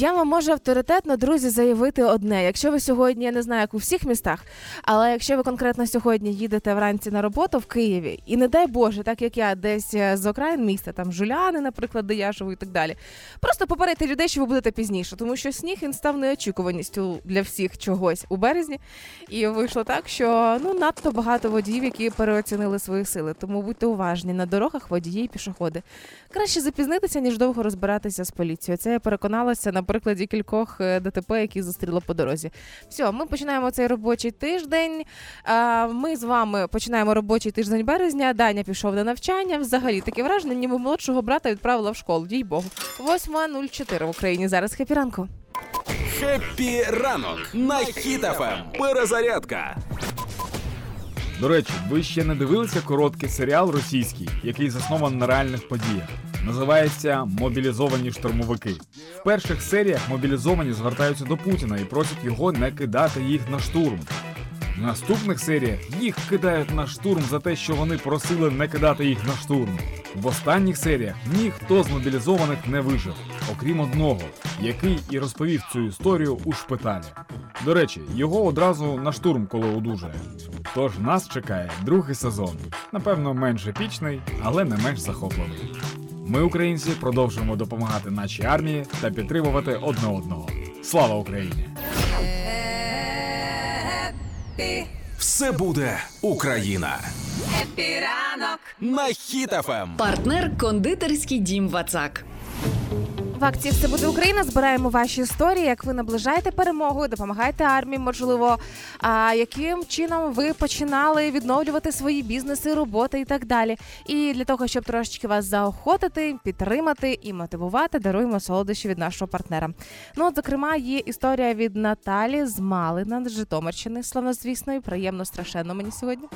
Я вам можу авторитетно, друзі, заявити одне. Якщо ви сьогодні, я не знаю, як у всіх містах, але якщо ви конкретно сьогодні їдете вранці на роботу в Києві, і не дай Боже, так як я десь е, з окраїн міста, там Жуляни, наприклад, де я живу і так далі. Просто попередьте людей, що ви будете пізніше, тому що сніг він став неочікуваністю для всіх чогось у березні. І вийшло так, що ну надто багато водіїв, які переоцінили свої сили. Тому будьте уважні на дорогах водії і пішоходи. Краще запізнитися, ніж довго розбиратися з поліцією. Це я переконалася на прикладі кількох е, ДТП, які зустріла по дорозі. Все, ми починаємо цей робочий тиждень. А, Ми з вами починаємо робочий тиждень березня. Даня пішов на навчання. Взагалі таке враження, ніби молодшого брата відправила в школу. Дій Богу. 8.04 в Україні. Зараз хепі ранку. Happy ранок на Хіт FM. Перезарядка. До речі, ви ще не дивилися короткий серіал російський, який заснований на реальних подіях. Називається Мобілізовані штурмовики. В перших серіях мобілізовані звертаються до Путіна і просять його не кидати їх на штурм. В наступних серіях їх кидають на штурм за те, що вони просили не кидати їх на штурм. В останніх серіях ніхто з мобілізованих не вижив, окрім одного, який і розповів цю історію у шпиталі. До речі, його одразу на штурм, коли одужає. Тож нас чекає другий сезон. Напевно, менш епічний, але не менш захопливий. Ми, українці, продовжуємо допомагати нашій армії та підтримувати одне одного. Слава Україні! Happy, Все буде Україна. Happy ранок. На Хіт FM. Партнер кондитерський дім Вацак. В акції все буде Україна. Збираємо ваші історії, як ви наближаєте перемогу, допомагаєте армії, можливо, а яким чином ви починали відновлювати свої бізнеси, роботи і так далі. І для того, щоб трошечки вас заохотити, підтримати і мотивувати, даруємо солодощі від нашого партнера. Ну, от, зокрема, є історія від Наталі з Малина з Житомирщини, славнозвісної, приємно страшенно мені сьогодні.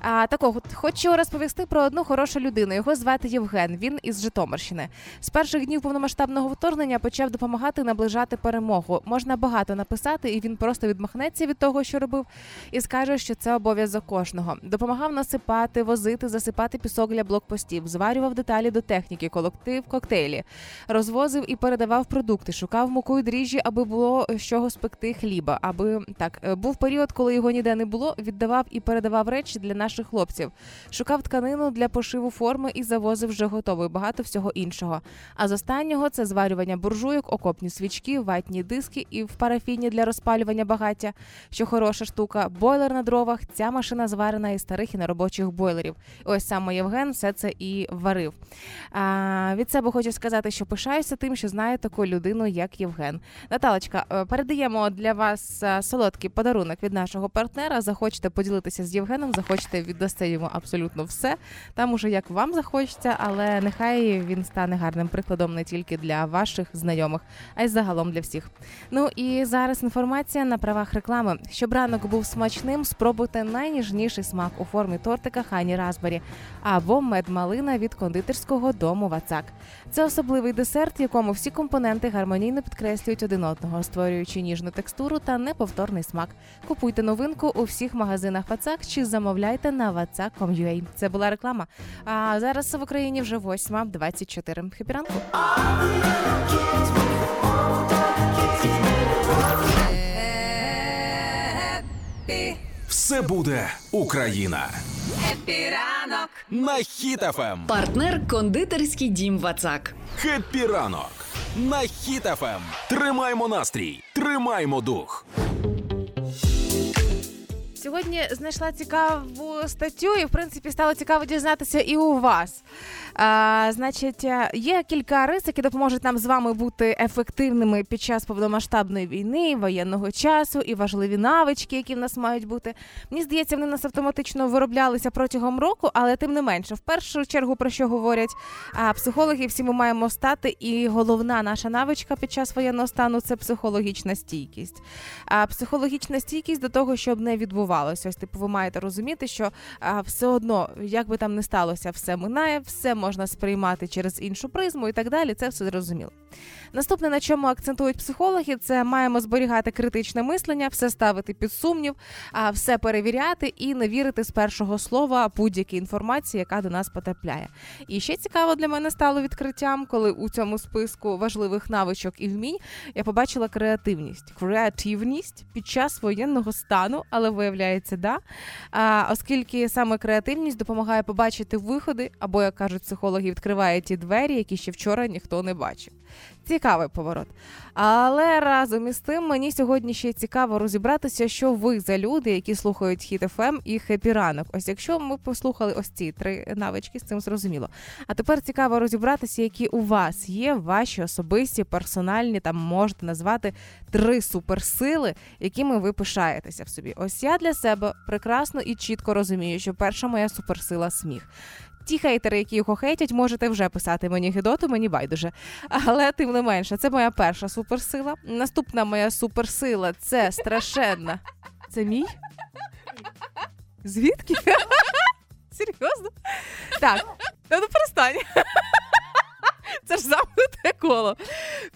А, такого хочу розповісти про одну хорошу людину. Його звати Євген. Він із Житомирщини. З перших днів повномасштабного вторгнення почав допомагати наближати перемогу. Можна багато написати, і він просто відмахнеться від того, що робив, і скаже, що це обов'язок кожного. Допомагав насипати, возити, засипати пісок для блокпостів, зварював деталі до техніки, колектив, коктейлі, розвозив і передавав продукти, шукав муку і дріжджі, аби було з чого спекти хліба. Аби так е, був період, коли його ніде не було. Віддавав і передавав речі для наших хлопців. Шукав тканину для пошиву форми і завозив вже готовий. Багато всього іншого. А з останнього це зварювання буржуйок, окопні свічки, ватні диски і в парафіні для розпалювання багаття, що хороша штука. Бойлер на дровах. Ця машина зварена із старих і неробочих бойлерів. Ось саме Євген все це і варив. А, від себе хочу сказати, що пишаюся тим, що знаю таку людину, як Євген. Наталочка, е, передаємо для вас е, солодкий подарунок від нашого партнера. Захочете поділитися з Євгеном, захочете віддасти йому абсолютно все. Там уже як вам захочеться, але нехай він стане гарним прикладом не тільки для ваших знайомих, а й загалом для всіх. Ну і зараз інформація на правах реклами. Щоб ранок був смачним, спробуйте найніжніший смак у формі тортика Хані Разбері або медмалина від кондитерського дому Вацак. Це особливий десерт, якому всі компоненти гармонійно підкреслюють один одного, створюючи ніжну текстуру та неповторний смак. Купуйте новинку у всіх магазинах Вацак чи замовляйте на vatsak.com.ua. Це була реклама. А зараз в Україні вже 8.24. Happy ранку. Все буде Україна. Happy ранок. На Хіт FM. Партнер кондитерський дім Вацак. Happy ранок. На Хіт FM. Тримаємо настрій, тримаємо дух. Сьогодні знайшла цікаву статтю, і в принципі стало цікаво дізнатися і у вас. А, значить, е, є кілька рис, які допоможуть нам з вами бути ефективними під час повномасштабної війни, воєнного часу і важливі навички, які в нас мають бути. Мені здається, вони у нас автоматично вироблялися протягом року, але тим не менше, в першу чергу про що говорять а, психологи, всі ми маємо стати, і головна наша навичка під час воєнного стану це психологічна стійкість. А психологічна стійкість до того, щоб не відбувалося. Ось типу, ви маєте розуміти, що а, все одно, як би там не сталося, все минає, все можна сприймати через іншу призму і так далі. Це все зрозуміло. Наступне, на чому акцентують психологи, це маємо зберігати критичне мислення, все ставити під сумнів, все перевіряти і не вірити з першого слова будь-якій інформації, яка до нас потрапляє. І ще цікаво для мене стало відкриттям, коли у цьому списку важливих навичок і вмінь я побачила креативність. Креативність під час воєнного стану, але виявляється, да. А, оскільки саме креативність допомагає побачити виходи, або, як кажуть психологи, відкриває ті двері, які ще вчора ніхто не бачив. Цікавий поворот. Але разом із тим мені сьогодні ще цікаво розібратися, що ви за люди, які слухають Хіт FM і Happy ранок. Ось якщо ми послухали ось ці три навички, з цим зрозуміло. А тепер цікаво розібратися, які у вас є ваші особисті, персональні, там можете назвати три суперсили, якими ви пишаєтеся в собі. Ось я для себе прекрасно і чітко розумію, що перша моя суперсила сміх. Ті хейтери, які його хейтять, можете вже писати мені гідоту, мені байдуже. Але тим не менше, це моя перша суперсила. Наступна моя суперсила це страшенна. Це мій? Звідки? Серйозно? Так, ну перестань. Це ж замкнуте коло.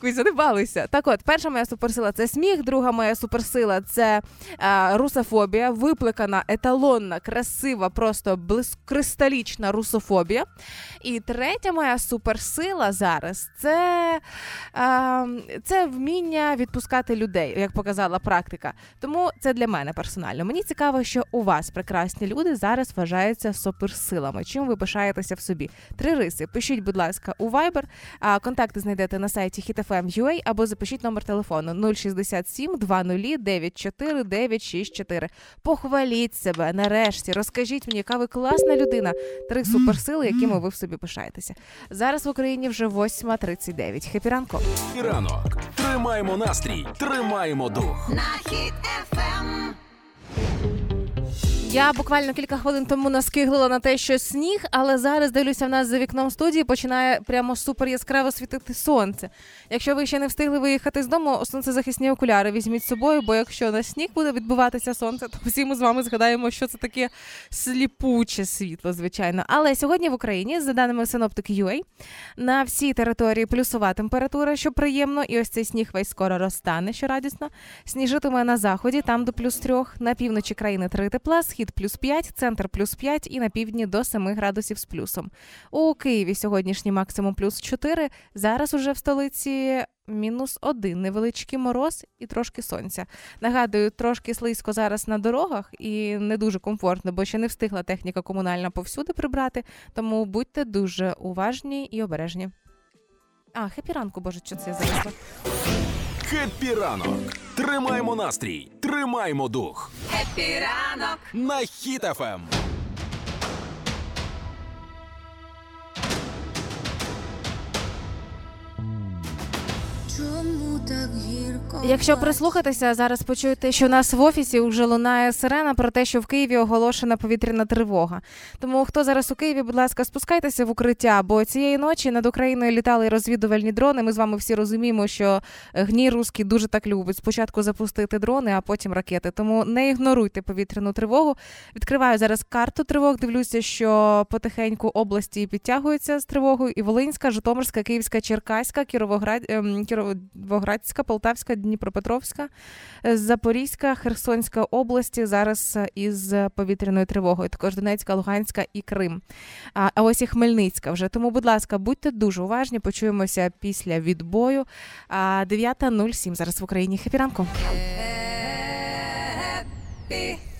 Кузя, не балися. Так от, перша моя суперсила це сміх, друга моя суперсила це е, русофобія, випликана, еталонна, красива, просто блискристалічна русофобія. І третя моя суперсила зараз це, е, це вміння відпускати людей, як показала практика. Тому це для мене персонально. Мені цікаво, що у вас прекрасні люди зараз вважаються суперсилами. Чим ви пишаєтеся в собі? Три риси. Пишіть, будь ласка, у Viber. Контакти знайдете на сайті hitfm.ua або запишіть номер телефону 067 20 94 964. Похваліть себе нарешті. Розкажіть мені, яка ви класна людина. Три суперсили, якими ви в собі пишаєтеся. Зараз в Україні вже 8.39. Хепі ранку. Ранок. Тримаємо настрій, тримаємо дух. на хід ефем. Я буквально кілька хвилин тому наскиглила на те, що сніг, але зараз дивлюся в нас за вікном студії, починає прямо супер яскраво світити сонце. Якщо ви ще не встигли виїхати з дому, сонцезахисні окуляри візьміть з собою, бо якщо на сніг буде відбуватися сонце, то всі ми з вами згадаємо, що це таке сліпуче світло, звичайно. Але сьогодні в Україні, за даними синоптики UA, на всій території плюсова температура, що приємно, і ось цей сніг весь скоро розтане, що радісно. Сніжитиме на заході, там до плюс трьох, на півночі країни 3 тепла, схід плюс 5, центр плюс 5 і на півдні до 7 градусів з плюсом. У Києві сьогоднішній максимум плюс 4, зараз уже в столиці мінус 1, невеличкий мороз і трошки сонця. Нагадую, трошки слизько зараз на дорогах і не дуже комфортно, бо ще не встигла техніка комунальна повсюди прибрати, тому будьте дуже уважні і обережні. А, Happy ранку, боже, що це я зависла. Happy ранок. Тримаємо настрій, тримаємо дух. Happy ранок. На Хіт FM. Чому так гірко? Якщо прислухатися, зараз почуєте, що у нас в офісі вже лунає сирена про те, що в Києві оголошена повітряна тривога. Тому хто зараз у Києві, будь ласка, спускайтеся в укриття, бо цієї ночі над Україною літали розвідувальні дрони. Ми з вами всі розуміємо, що гній руський дуже так любить спочатку запустити дрони, а потім ракети. Тому не ігноруйте повітряну тривогу. Відкриваю зараз карту тривог. Дивлюся, що потихеньку області підтягуються з тривогою. І Волинська, Житомирська, Київська, Черкаська, Кіровоград... ем, Кіровоградська, Полтавська, Дніпропетровська, е, Запорізька, Херсонська області зараз е, із повітряною тривогою. Також Донецька, Луганська і Крим. А а ось і Хмельницька вже. Тому, будь ласка, будьте дуже уважні. Почуємося після відбою. А 9.07 зараз в Україні. Хепі ранку.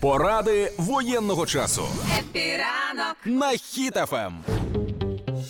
Поради воєнного часу. епі ранок. На Ем.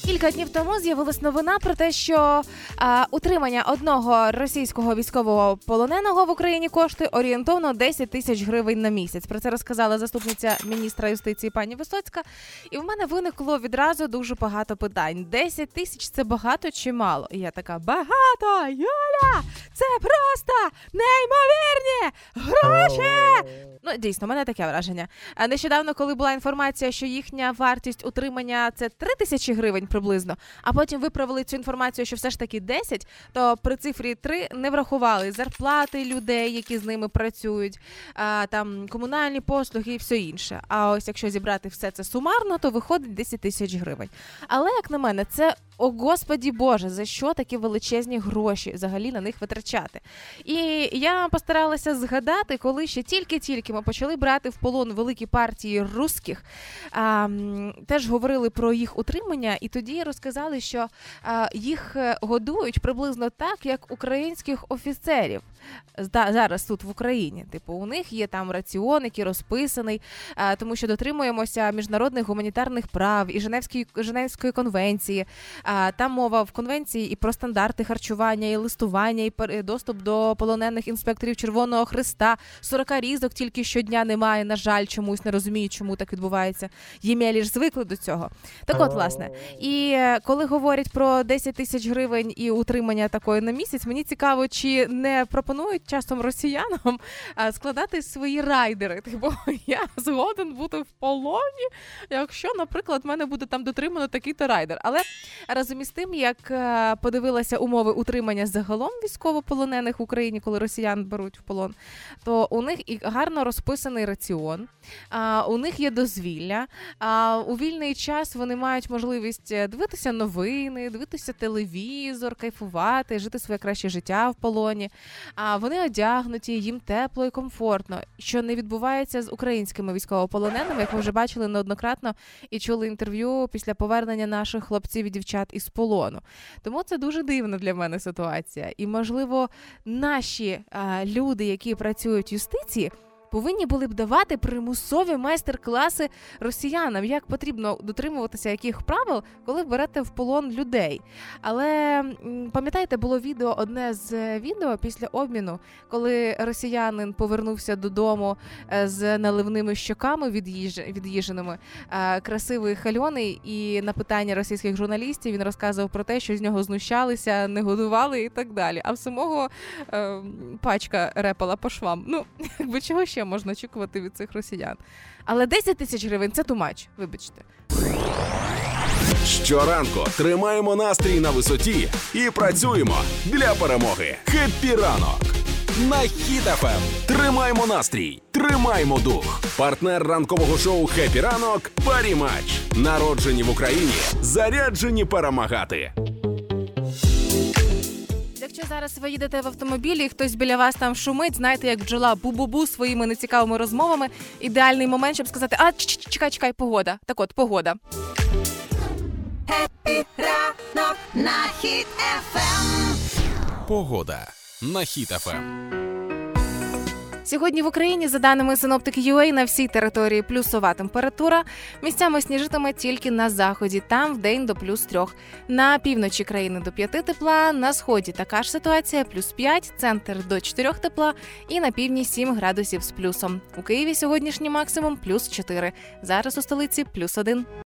Кілька днів тому з'явилась новина про те, що а, утримання одного російського військового полоненого в Україні коштує орієнтовно 10 тисяч гривень на місяць. Про це розказала заступниця міністра юстиції пані Висоцька. І в мене виникло відразу дуже багато питань: 10 тисяч це багато чи мало? І я така багато, Юля! Це просто неймовірні гроші! Ну, дійсно, в мене таке враження. А нещодавно, коли була інформація, що їхня вартість утримання це 3 тисячі гривень приблизно, а потім виправили цю інформацію, що все ж таки 10, то при цифрі 3 не врахували зарплати людей, які з ними працюють, а, там комунальні послуги і все інше. А ось якщо зібрати все це сумарно, то виходить 10 тисяч гривень. Але як на мене, це о господі Боже, за що такі величезні гроші взагалі на них витрачати? І я постаралася згадати, коли ще тільки-тільки ми почали брати в полон великі партії русських, а, теж говорили про їх утримання, і тоді розказали, що а, їх е, годують приблизно так, як українських офіцерів. Зараз тут в Україні. Типу, у них є там раціон, який розписаний, а, тому що дотримуємося міжнародних гуманітарних прав і Женевської Женевської конвенції. А, там мова в конвенції і про стандарти харчування, і листування, і пер- доступ до полонених інспекторів Червоного Христа. 40 різок тільки щодня немає. На жаль, чомусь не розумію, чому так відбувається. Ємелі ж звикли до цього. Так от, власне, і е, коли говорять про 10 тисяч гривень і утримання такої на місяць, мені цікаво, чи не пропонують часом росіянам складати свої райдери. Типу, я згоден бути в полоні, якщо, наприклад, в мене буде там дотримано такий-то райдер. Але разом із тим, як е, подивилася умови утримання загалом військовополонених в Україні, коли росіян беруть в полон, то у них і гарно розписаний раціон, а, у них є дозвілля. А у вільний час вони мають можливість е, дивитися новини, дивитися телевізор, кайфувати, жити своє краще життя в полоні. А вони одягнуті, їм тепло і комфортно, що не відбувається з українськими військовополоненими, як ми вже бачили неоднократно і чули інтерв'ю після повернення наших хлопців і дівчат із полону. Тому це дуже дивна для мене ситуація. І можливо, наші а, люди, які працюють в юстиції. Повинні були б давати примусові майстер-класи росіянам, як потрібно дотримуватися яких правил, коли берете в полон людей. Але пам'ятаєте, було відео одне з відео після обміну, коли росіянин повернувся додому е, з наливними щоками від'їж- від'їженими, е, красивий хальоний, і на питання російських журналістів він розказував про те, що з нього знущалися, не годували і так далі. А в самого е, пачка репала по швам. Ну, якби чого ще можна очікувати від цих росіян? Але 10 тисяч гривень це тумач, вибачте. Щоранку тримаємо настрій на висоті і працюємо для перемоги. Happy ранок! На Хіт FM. Тримаємо настрій, тримаємо дух. Партнер ранкового шоу Happy ранок Парімач. Народжені в Україні, заряджені перемагати. Якщо зараз ви їдете в автомобілі, і хтось біля вас там шумить, знаєте, як бджола бу-бу-бу своїми нецікавими розмовами. Ідеальний момент, щоб сказати: а чекай, чекай, погода. Так от, погода. Хеппі ранок на Хіт-ФМ. Погода на Хіт-ФМ. Сьогодні в Україні, за даними Sinoptik UA, на всій території плюсова температура. Місцями сніжитиме тільки на заході, там вдень до плюс трьох. На півночі країни до 5 тепла, на сході така ж ситуація, плюс 5, центр до 4 тепла і на півдні 7 градусів з плюсом. У Києві сьогоднішній максимум плюс 4. Зараз у столиці плюс 1.